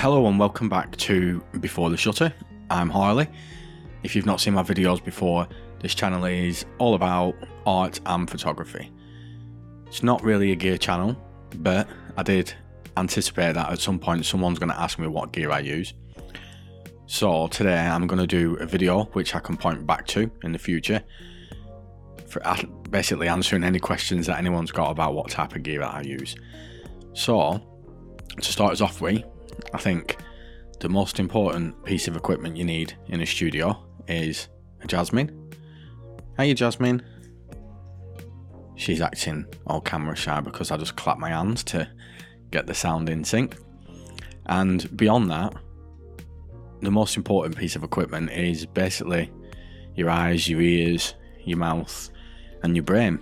Hello and welcome back to Before the Shutter. I'm Harley. If you've not seen my videos before, this channel is all about art and photography. It's not really a gear channel, but I did anticipate that at some point someone's going to ask me what gear I use. So today I'm going to do a video which I can point back to in the future for basically answering any questions that anyone's got about what type of gear I use. So, to start us off with, I think the most important piece of equipment you need in a studio is a Jasmine. Hey, Jasmine. She's acting all camera shy because I just clap my hands to get the sound in sync. And beyond that, the most important piece of equipment is basically your eyes, your ears, your mouth, and your brain.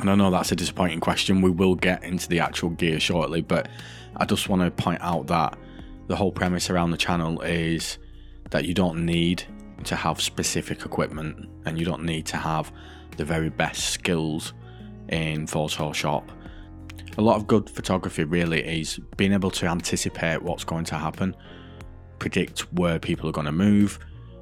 And I know that's a disappointing question. We will get into the actual gear shortly, but I just want to point out that the whole premise around the channel is that you don't need to have specific equipment and you don't need to have the very best skills in Photoshop. A lot of good photography really is being able to anticipate what's going to happen, predict where people are going to move,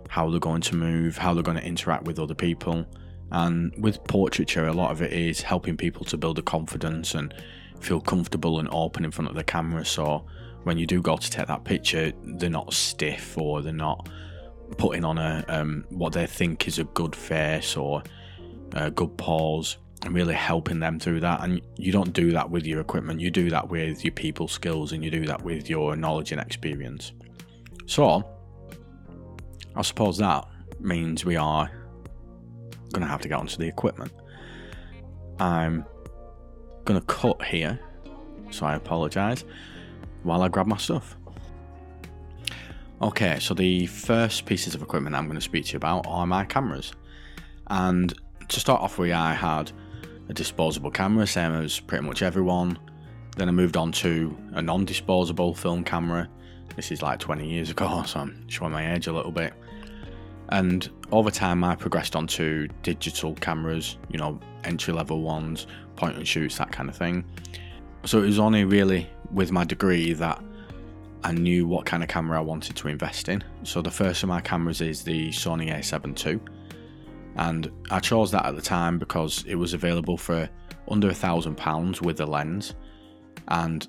how they're going to move, how they're going to interact with other people. And with portraiture, a lot of it is helping people to build a confidence and feel comfortable and open in front of the camera. So when you do go to take that picture, they're not stiff or they're not putting on a um, what they think is a good face or a good pose and really helping them through that. And you don't do that with your equipment, you do that with your people skills and you do that with your knowledge and experience. So, I suppose that means we are going to have to get onto the equipment. I'm going to cut here, so I apologise, while I grab my stuff. Okay, so the first pieces of equipment I'm going to speak to you about are my cameras. And to start off with, I had a disposable camera, same as pretty much everyone. Then I moved on to a non disposable film camera. This is like 20 years ago, so I'm showing my age a little bit. And over time, I progressed onto digital cameras, you know, entry level ones, point and shoots, that kind of thing. So it was only really with my degree that I knew what kind of camera I wanted to invest in. So the first of my cameras is the Sony a7 II. And I chose that at the time because it was available for under a thousand pounds with a lens. And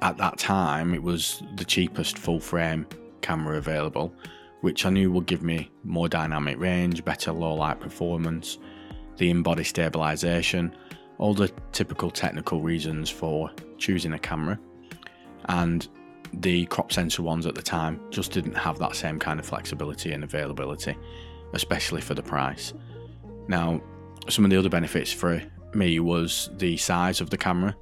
at that time, it was the cheapest full frame camera available which I knew would give me more dynamic range, better low light performance, the in body stabilization, all the typical technical reasons for choosing a camera. And the crop sensor ones at the time just didn't have that same kind of flexibility and availability, especially for the price. Now, some of the other benefits for me was the size of the camera.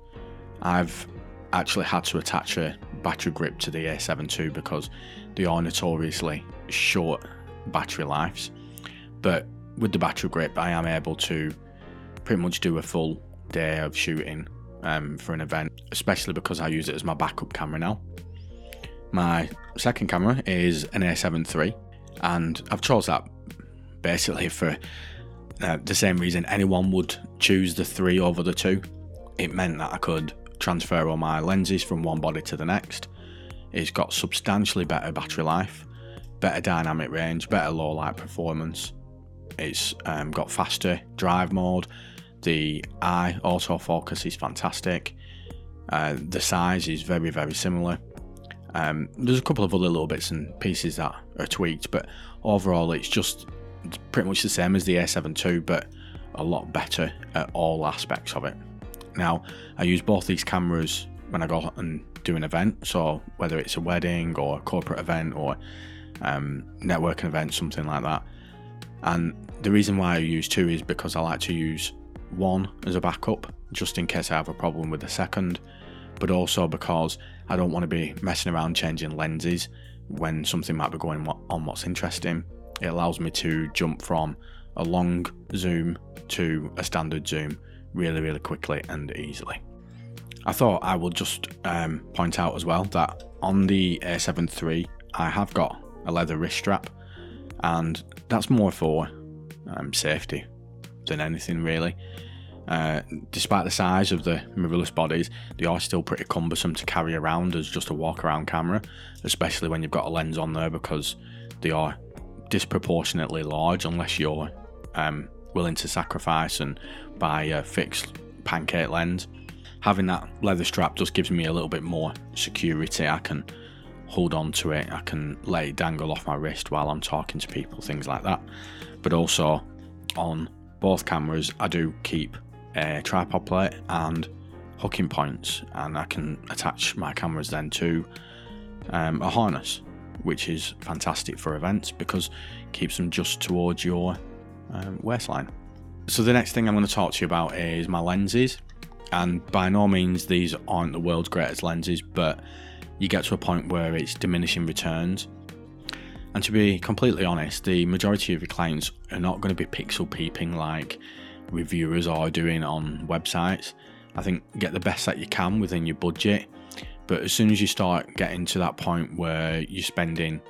I've actually had to attach a battery grip to the A7 II because they are notoriously short battery lives. But with the battery grip, I am able to pretty much do a full day of shooting um, for an event, especially because I use it as my backup camera now. My second camera is an A7 III, and I've chose that basically for uh, the same reason anyone would choose the 3 over the 2. It meant that I could transfer all my lenses from one body to the next. It's got substantially better battery life, better dynamic range, better low light performance. It's um, got faster drive mode. The eye autofocus is fantastic. Uh, the size is very, very similar. Um, there's a couple of other little bits and pieces that are tweaked, but overall, it's just pretty much the same as the A7 II, but a lot better at all aspects of it. Now, I use both these cameras when I go and do an event, so whether it's a wedding or a corporate event or um, networking event, something like that. And the reason why I use two is because I like to use one as a backup, just in case I have a problem with the second, but also because I don't want to be messing around changing lenses when something might be going on what's interesting. It allows me to jump from a long zoom to a standard zoom really, really quickly and easily. I thought I would just um, point out as well that on the A7 III, I have got a leather wrist strap, and that's more for um, safety than anything really. Uh, despite the size of the mirrorless bodies, they are still pretty cumbersome to carry around as just a walk around camera, especially when you've got a lens on there because they are disproportionately large unless you're um, willing to sacrifice and buy a fixed pancake lens. Having that leather strap just gives me a little bit more security. I can hold on to it, I can let it dangle off my wrist while I'm talking to people, things like that. But also on both cameras, I do keep a tripod plate and hooking points, and I can attach my cameras then to um, a harness, which is fantastic for events because it keeps them just towards your um, waistline. So the next thing I'm going to talk to you about is my lenses, and by no means these aren't the world's greatest lenses, but you get to a point where it's diminishing returns. And to be completely honest, the majority of your clients are not going to be pixel peeping like reviewers are doing on websites. I think get the best that you can within your budget, but as soon as you start getting to that point where you're spending,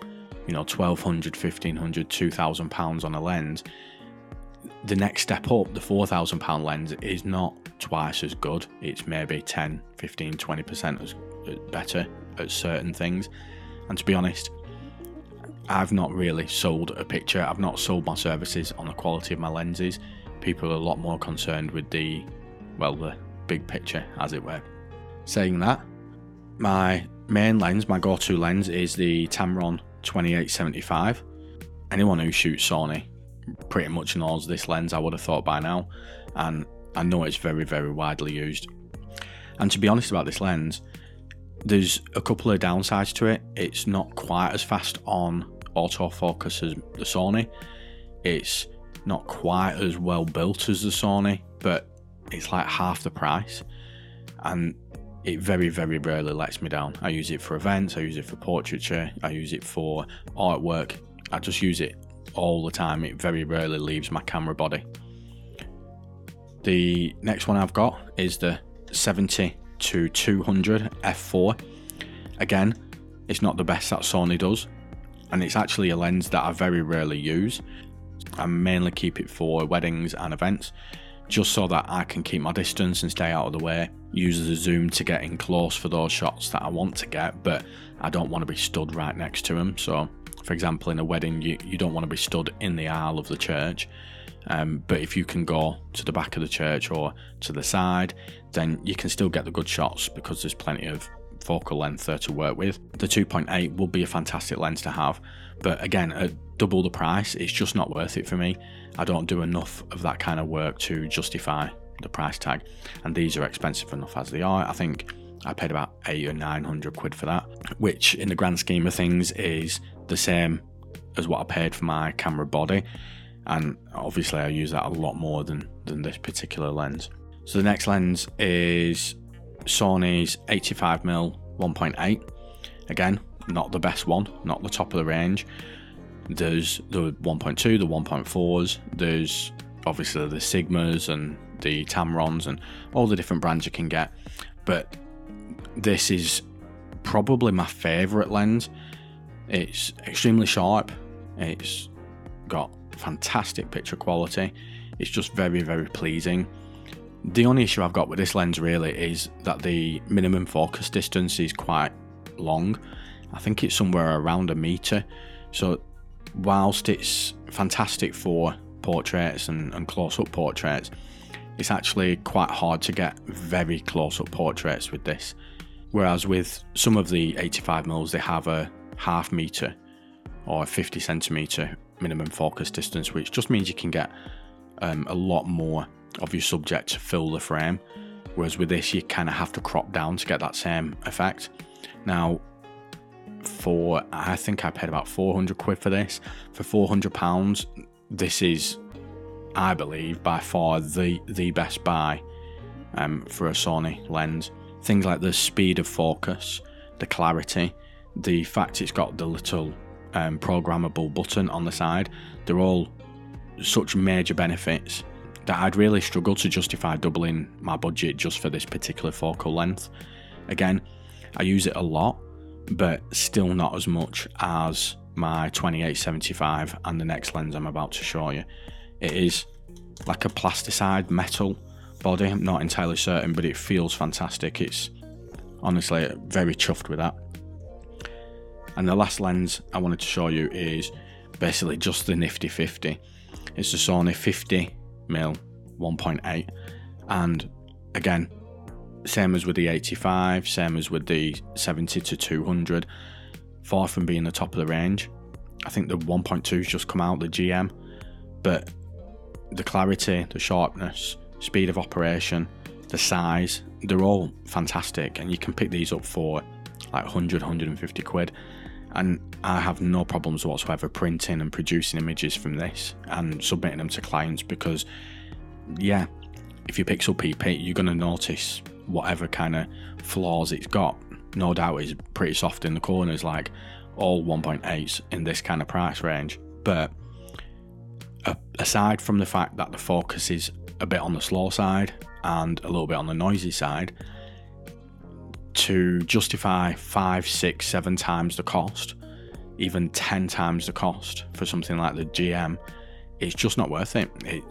you know, 1200, 1500, 2000 pounds on a lens, the next step up, the 4,000 pound lens, is not twice as good. It's maybe 10, 15, 20% as uh, better at certain things. And to be honest, I've not really sold a picture. I've not sold my services on the quality of my lenses. People are a lot more concerned with the, well, the big picture, as it were. Saying that, my main lens, my go-to lens, is the Tamron 2875. Anyone who shoots Sony pretty much knows this lens. I would have thought by now, and I know it's very, very widely used. And to be honest about this lens, there's a couple of downsides to it. It's not quite as fast on autofocus as the Sony. It's not quite as well built as the Sony, but it's like half the price. And it very, very rarely lets me down. I use it for events, I use it for portraiture, I use it for artwork. I just use it all the time. It very rarely leaves my camera body. The next one I've got is the 70 to 200 f4. Again, it's not the best that Sony does, and it's actually a lens that I very rarely use. I mainly keep it for weddings and events, just so that I can keep my distance and stay out of the way. Use the zoom to get in close for those shots that I want to get, but I don't want to be stood right next to them. So, for example, in a wedding, you, you don't want to be stood in the aisle of the church. Um, but if you can go to the back of the church or to the side, then you can still get the good shots because there's plenty of focal length there to work with. The 2.8 will be a fantastic lens to have, but again, at double the price, it's just not worth it for me. I don't do enough of that kind of work to justify the price tag, and these are expensive enough as they are. I think I paid about eight or nine hundred quid for that, which in the grand scheme of things is the same as what I paid for my camera body and obviously I use that a lot more than, than this particular lens. So the next lens is Sony's 85mm 1.8. Again, not the best one, not the top of the range. There's the 1.2, the 1.4s, there's obviously the Sigmas and the Tamrons and all the different brands you can get. But this is probably my favourite lens. It's extremely sharp, it's got fantastic picture quality. It's just very, very pleasing. The only issue I've got with this lens really is that the minimum focus distance is quite long. I think it's somewhere around a meter. So, whilst it's fantastic for portraits and, and close up portraits, it's actually quite hard to get very close up portraits with this. Whereas with some of the 85mm, they have a half meter or 50 centimeter minimum focus distance, which just means you can get um, a lot more of your subject to fill the frame. Whereas with this, you kind of have to crop down to get that same effect. Now, for I think I paid about 400 quid for this. For 400 pounds, this is, I believe, by far the the best buy um, for a Sony lens. Things like the speed of focus, the clarity, the fact it's got the little um, programmable button on the side. They're all such major benefits that I'd really struggle to justify doubling my budget just for this particular focal length. Again, I use it a lot, but still not as much as my 2875 and the next lens I'm about to show you. It is like a plasticide metal body. I'm not entirely certain, but it feels fantastic. It's honestly very chuffed with that. And the last lens I wanted to show you is basically just the Nifty 50. It's the Sony 50 mm 1.8, and again, same as with the 85, same as with the 70 to 200, far from being the top of the range. I think the 1.2's just come out, the GM, but the clarity, the sharpness, speed of operation, the size, they're all fantastic, and you can pick these up for like 100, 150 quid. And I have no problems whatsoever printing and producing images from this and submitting them to clients because, yeah, if you pixel it, you're going to notice whatever kind of flaws it's got. No doubt it's pretty soft in the corners, like all 1.8s in this kind of price range. But aside from the fact that the focus is a bit on the slow side and a little bit on the noisy side, to justify five, six, seven times the cost, even 10 times the cost for something like the GM, it's just not worth it. it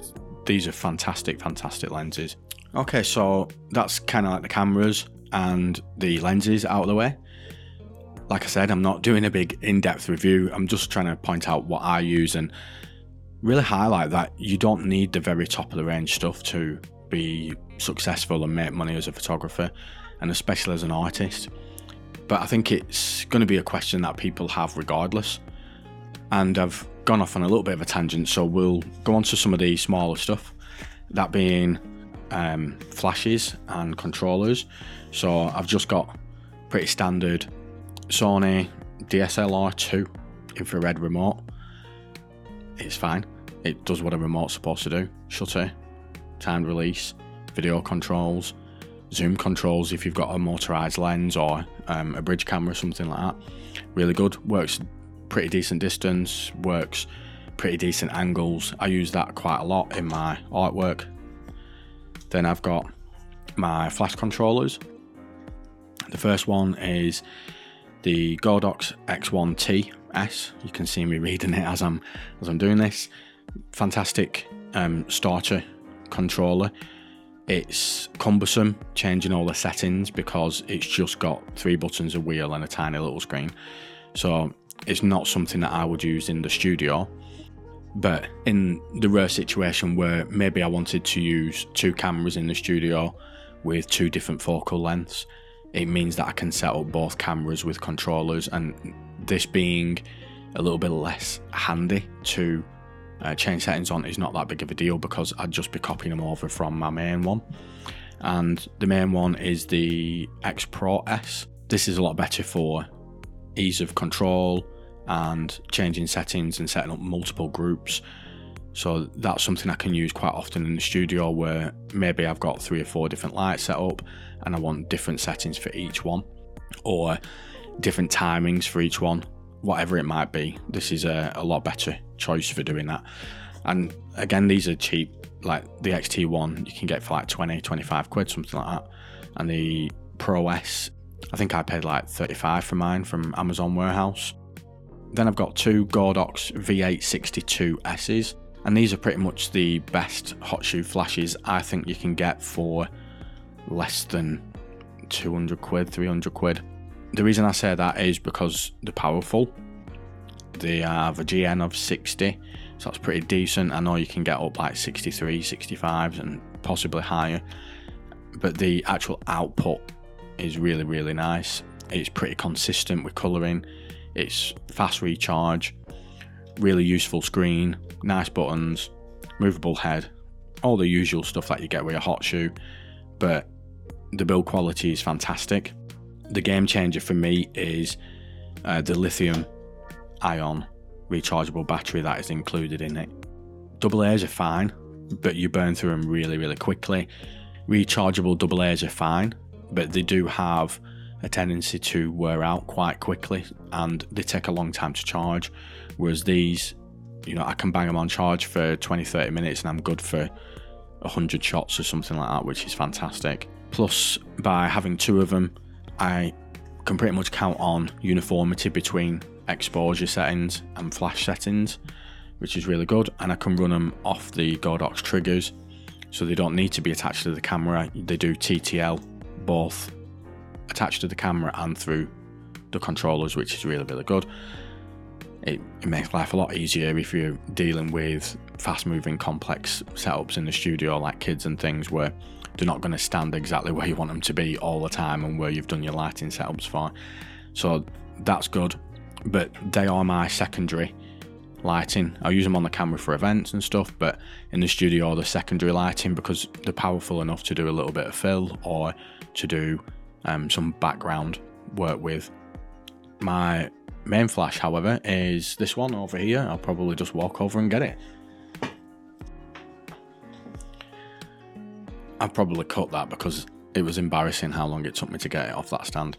these are fantastic, fantastic lenses. Okay, so that's kind of like the cameras and the lenses out of the way. Like I said, I'm not doing a big in depth review, I'm just trying to point out what I use and really highlight that you don't need the very top of the range stuff to be successful and make money as a photographer and especially as an artist. But I think it's going to be a question that people have regardless. And I've gone off on a little bit of a tangent, so we'll go on to some of the smaller stuff. That being um, flashes and controllers. So I've just got pretty standard Sony DSLR 2 infrared remote. It's fine. It does what a remote's supposed to do. Shutter, timed release, video controls, zoom controls if you've got a motorized lens or um, a bridge camera, something like that. Really good. Works pretty decent distance, works pretty decent angles. I use that quite a lot in my artwork. Then I've got my flash controllers. The first one is the Godox X1T S. You can see me reading it as I'm as I'm doing this. Fantastic um, starter controller. It's cumbersome changing all the settings because it's just got three buttons, a wheel, and a tiny little screen. So it's not something that I would use in the studio. But in the rare situation where maybe I wanted to use two cameras in the studio with two different focal lengths, it means that I can set up both cameras with controllers. And this being a little bit less handy to uh, change settings on is not that big of a deal because I'd just be copying them over from my main one. And the main one is the X Pro S. This is a lot better for ease of control and changing settings and setting up multiple groups. So that's something I can use quite often in the studio where maybe I've got three or four different lights set up and I want different settings for each one or different timings for each one whatever it might be, this is a, a lot better choice for doing that. And again, these are cheap. Like the XT1, you can get for like 20, 25 quid, something like that. And the Pro S, I think I paid like 35 for mine from Amazon Warehouse. Then I've got two Godox V862Ss, and these are pretty much the best hot shoe flashes I think you can get for less than 200 quid, 300 quid. The reason I say that is because they're powerful. They have a GN of 60, so that's pretty decent. I know you can get up like 63, 65s, and possibly higher, but the actual output is really, really nice. It's pretty consistent with colouring, it's fast recharge, really useful screen, nice buttons, movable head, all the usual stuff that you get with a hot shoe, but the build quality is fantastic the game changer for me is uh, the lithium ion rechargeable battery that is included in it. Double A's are fine, but you burn through them really, really quickly. Rechargeable double A's are fine, but they do have a tendency to wear out quite quickly and they take a long time to charge. Whereas these, you know, I can bang them on charge for 20 30 minutes and I'm good for 100 shots or something like that, which is fantastic. Plus, by having two of them, I can pretty much count on uniformity between exposure settings and flash settings, which is really good. And I can run them off the Godox triggers so they don't need to be attached to the camera. They do TTL both attached to the camera and through the controllers, which is really, really good. It, it makes life a lot easier if you're dealing with fast moving, complex setups in the studio, like kids and things, where they're not going to stand exactly where you want them to be all the time and where you've done your lighting setups for. So that's good. But they are my secondary lighting. I use them on the camera for events and stuff, but in the studio, the secondary lighting because they're powerful enough to do a little bit of fill or to do um, some background work with. My main flash, however, is this one over here. I'll probably just walk over and get it. I've probably cut that because it was embarrassing how long it took me to get it off that stand.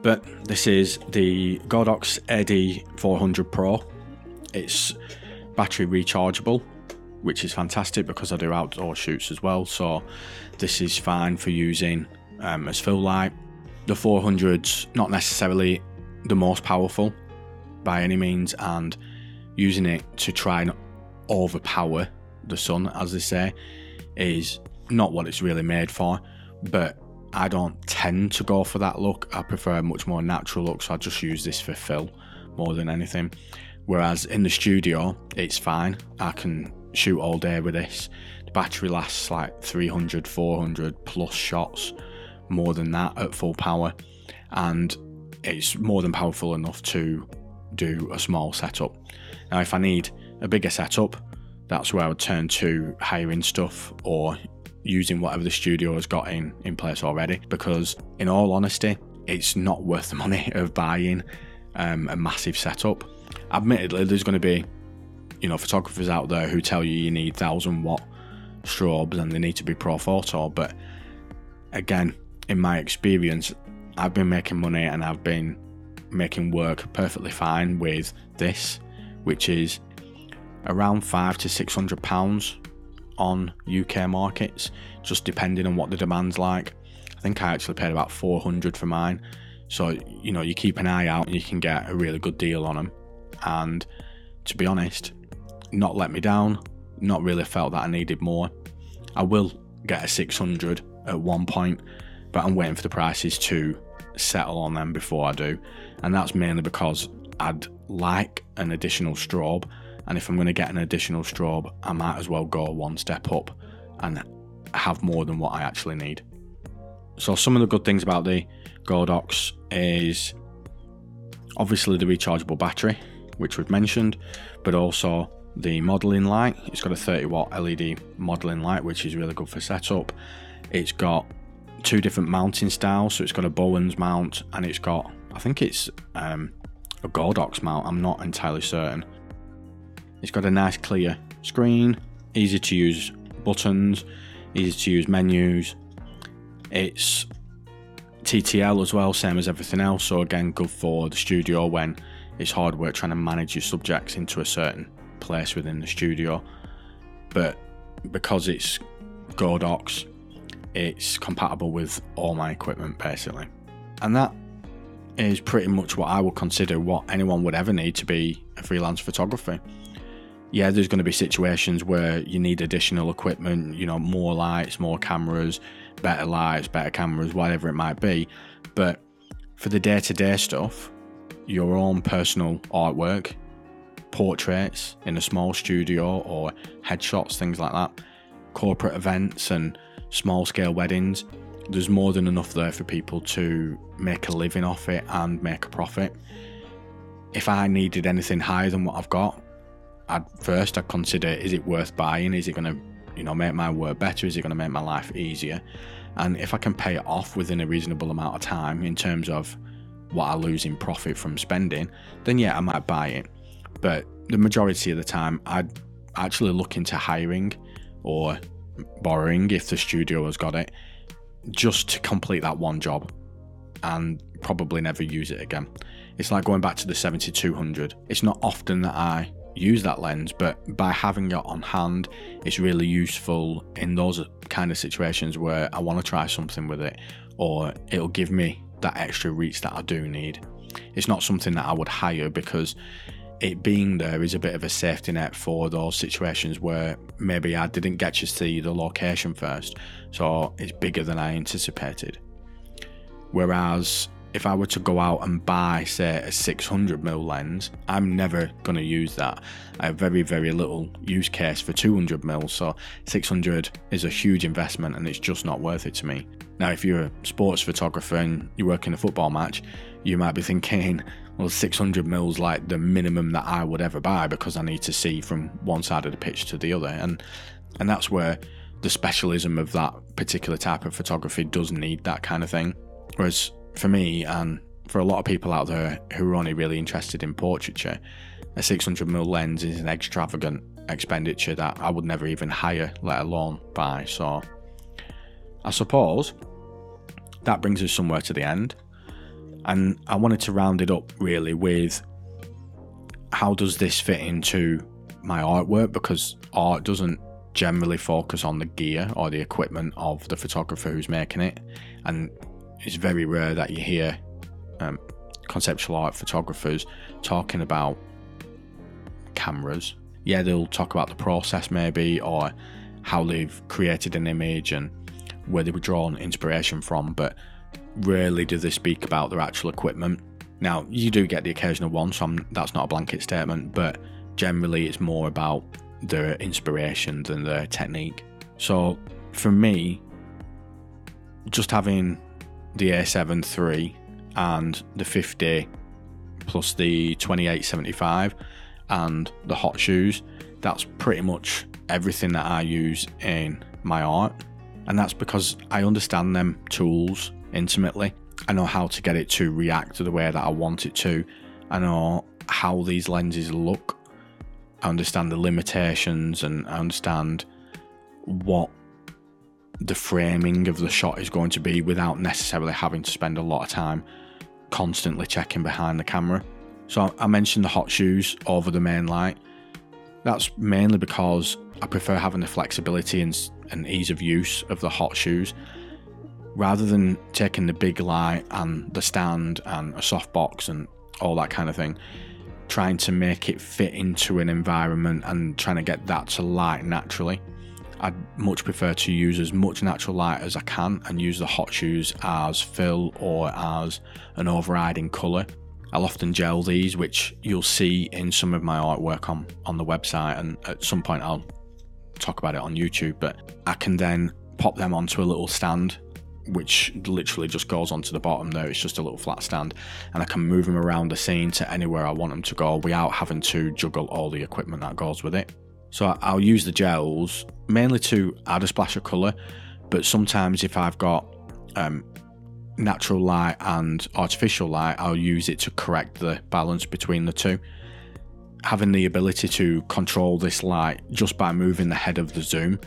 But this is the Godox AD400 Pro. It's battery rechargeable, which is fantastic because I do outdoor shoots as well. So this is fine for using um, as fill light. The 400's not necessarily the most powerful by any means, and using it to try and overpower the sun, as they say, is not what it's really made for. But I don't tend to go for that look. I prefer a much more natural look, so I just use this for fill more than anything. Whereas in the studio, it's fine. I can shoot all day with this. The battery lasts like 300, 400 plus shots, more than that at full power. And it's more than powerful enough to do a small setup. Now, if I need a bigger setup, that's where I would turn to hiring stuff or using whatever the studio has got in, in place already. Because, in all honesty, it's not worth the money of buying um, a massive setup. Admittedly, there's going to be, you know, photographers out there who tell you you need thousand watt strobes and they need to be Profoto. But again, in my experience, I've been making money and I've been making work perfectly fine with this, which is around five to six hundred pounds on UK markets, just depending on what the demand's like. I think I actually paid about 400 for mine. So, you know, you keep an eye out and you can get a really good deal on them. And to be honest, not let me down, not really felt that I needed more. I will get a 600 at one point, but I'm waiting for the prices to settle on them before I do. And that's mainly because I'd like an additional strobe and if I'm going to get an additional strobe, I might as well go one step up and have more than what I actually need. So, some of the good things about the Godox is obviously the rechargeable battery, which we've mentioned, but also the modeling light. It's got a 30 watt LED modeling light, which is really good for setup. It's got two different mounting styles, so it's got a Bowens mount and it's got, I think it's um, a Godox mount, I'm not entirely certain. It's got a nice clear screen, easy to use buttons, easy to use menus. It's TTL as well, same as everything else. So again, good for the studio when it's hard work trying to manage your subjects into a certain place within the studio. But because it's Godox, it's compatible with all my equipment basically. And that is pretty much what I would consider what anyone would ever need to be a freelance photographer yeah, there's going to be situations where you need additional equipment, you know, more lights, more cameras, better lights, better cameras, whatever it might be. But for the day to day stuff, your own personal artwork, portraits in a small studio or headshots, things like that, corporate events and small scale weddings, there's more than enough there for people to make a living off it and make a profit. If I needed anything higher than what I've got, I'd first I'd consider is it worth buying? Is it going to, you know, make my work better? Is it going to make my life easier? And if I can pay it off within a reasonable amount of time in terms of what I lose in profit from spending, then yeah, I might buy it. But the majority of the time, I'd actually look into hiring or borrowing if the studio has got it, just to complete that one job and probably never use it again. It's like going back to the 7200. It's not often that I use that lens, but by having it on hand, it's really useful in those kind of situations where I want to try something with it, or it'll give me that extra reach that I do need. It's not something that I would hire because it being there is a bit of a safety net for those situations where maybe I didn't get to see the location first, so it's bigger than I anticipated. Whereas if I were to go out and buy, say, a 600mm lens, I'm never going to use that. I have very, very little use case for 200mm, so 600 is a huge investment and it's just not worth it to me. Now, if you're a sports photographer and you work in a football match, you might be thinking, well, 600 mils like the minimum that I would ever buy because I need to see from one side of the pitch to the other, and and that's where the specialism of that particular type of photography does need that kind of thing. Whereas for me and for a lot of people out there who are only really interested in portraiture, a 600 mm lens is an extravagant expenditure that I would never even hire, let alone buy. So I suppose that brings us somewhere to the end. And I wanted to round it up really with how does this fit into my artwork because art doesn't generally focus on the gear or the equipment of the photographer who's making it. And it's very rare that you hear um, conceptual art photographers talking about cameras. Yeah, they'll talk about the process maybe or how they've created an image and where they were drawn inspiration from, but rarely do they speak about their actual equipment. Now, you do get the occasional one, so I'm, that's not a blanket statement, but generally it's more about their inspiration than their technique. So, for me, just having the A7 III and the 50 plus the 2875 and the hot shoes, that's pretty much everything that I use in my art. And that's because I understand them tools intimately. I know how to get it to react to the way that I want it to. I know how these lenses look. I understand the limitations and I understand what the framing of the shot is going to be without necessarily having to spend a lot of time constantly checking behind the camera. So I mentioned the hot shoes over the main light. That's mainly because I prefer having the flexibility and, and ease of use of the hot shoes rather than taking the big light and the stand and a softbox and all that kind of thing, trying to make it fit into an environment and trying to get that to light naturally. I'd much prefer to use as much natural light as I can and use the hot shoes as fill or as an overriding colour. I'll often gel these, which you'll see in some of my artwork on, on the website, and at some point I'll talk about it on YouTube. But I can then pop them onto a little stand which literally just goes onto the bottom there. It's just a little flat stand, and I can move them around the scene to anywhere I want them to go without having to juggle all the equipment that goes with it. So I'll use the gels mainly to add a splash of colour, but sometimes if I've got um, natural light and artificial light, I'll use it to correct the balance between the two. Having the ability to control this light just by moving the head of the zoom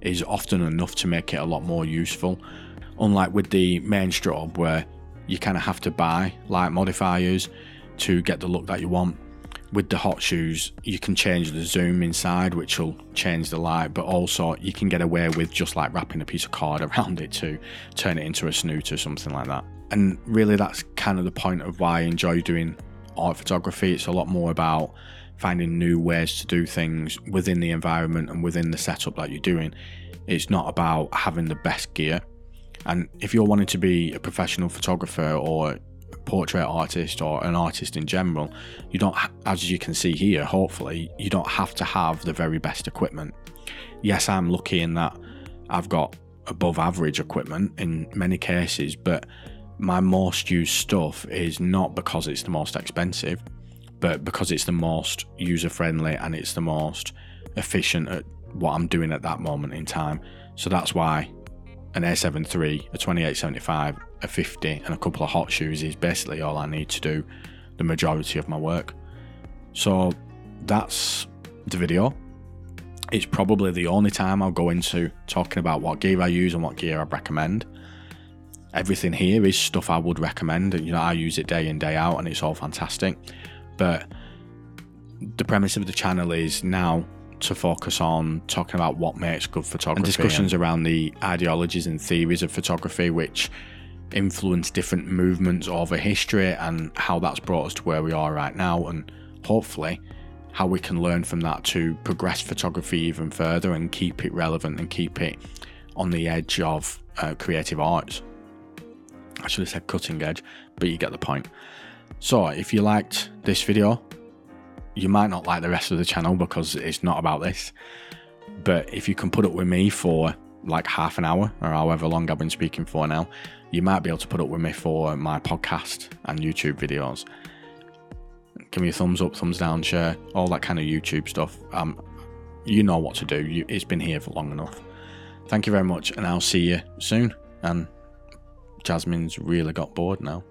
is often enough to make it a lot more useful unlike with the main strobe where you kind of have to buy light modifiers to get the look that you want. With the hot shoes, you can change the zoom inside, which will change the light, but also you can get away with just like wrapping a piece of card around it to turn it into a snoot or something like that. And really, that's kind of the point of why I enjoy doing art photography. It's a lot more about finding new ways to do things within the environment and within the setup that you're doing. It's not about having the best gear, and if you're wanting to be a professional photographer or portrait artist or an artist in general, you don't, as you can see here, hopefully, you don't have to have the very best equipment. Yes, I'm lucky in that I've got above average equipment in many cases, but my most used stuff is not because it's the most expensive, but because it's the most user friendly and it's the most efficient at what I'm doing at that moment in time. So that's why an A7 III, a 2875, a 50, and a couple of hot shoes is basically all I need to do the majority of my work. So that's the video. It's probably the only time I'll go into talking about what gear I use and what gear I recommend. Everything here is stuff I would recommend. And you know, I use it day in, day out, and it's all fantastic. But the premise of the channel is now to focus on talking about what makes good photography and discussions and around the ideologies and theories of photography which influence different movements over history and how that's brought us to where we are right now and hopefully how we can learn from that to progress photography even further and keep it relevant and keep it on the edge of uh, creative arts. I should have said cutting edge, but you get the point. So, if you liked this video, you might not like the rest of the channel because it's not about this. But if you can put up with me for like half an hour or however long I've been speaking for now, you might be able to put up with me for my podcast and YouTube videos. Give me a thumbs up, thumbs down, share, all that kind of YouTube stuff. Um, you know what to do. You, it's been here for long enough. Thank you very much, and I'll see you soon. And Jasmine's really got bored now.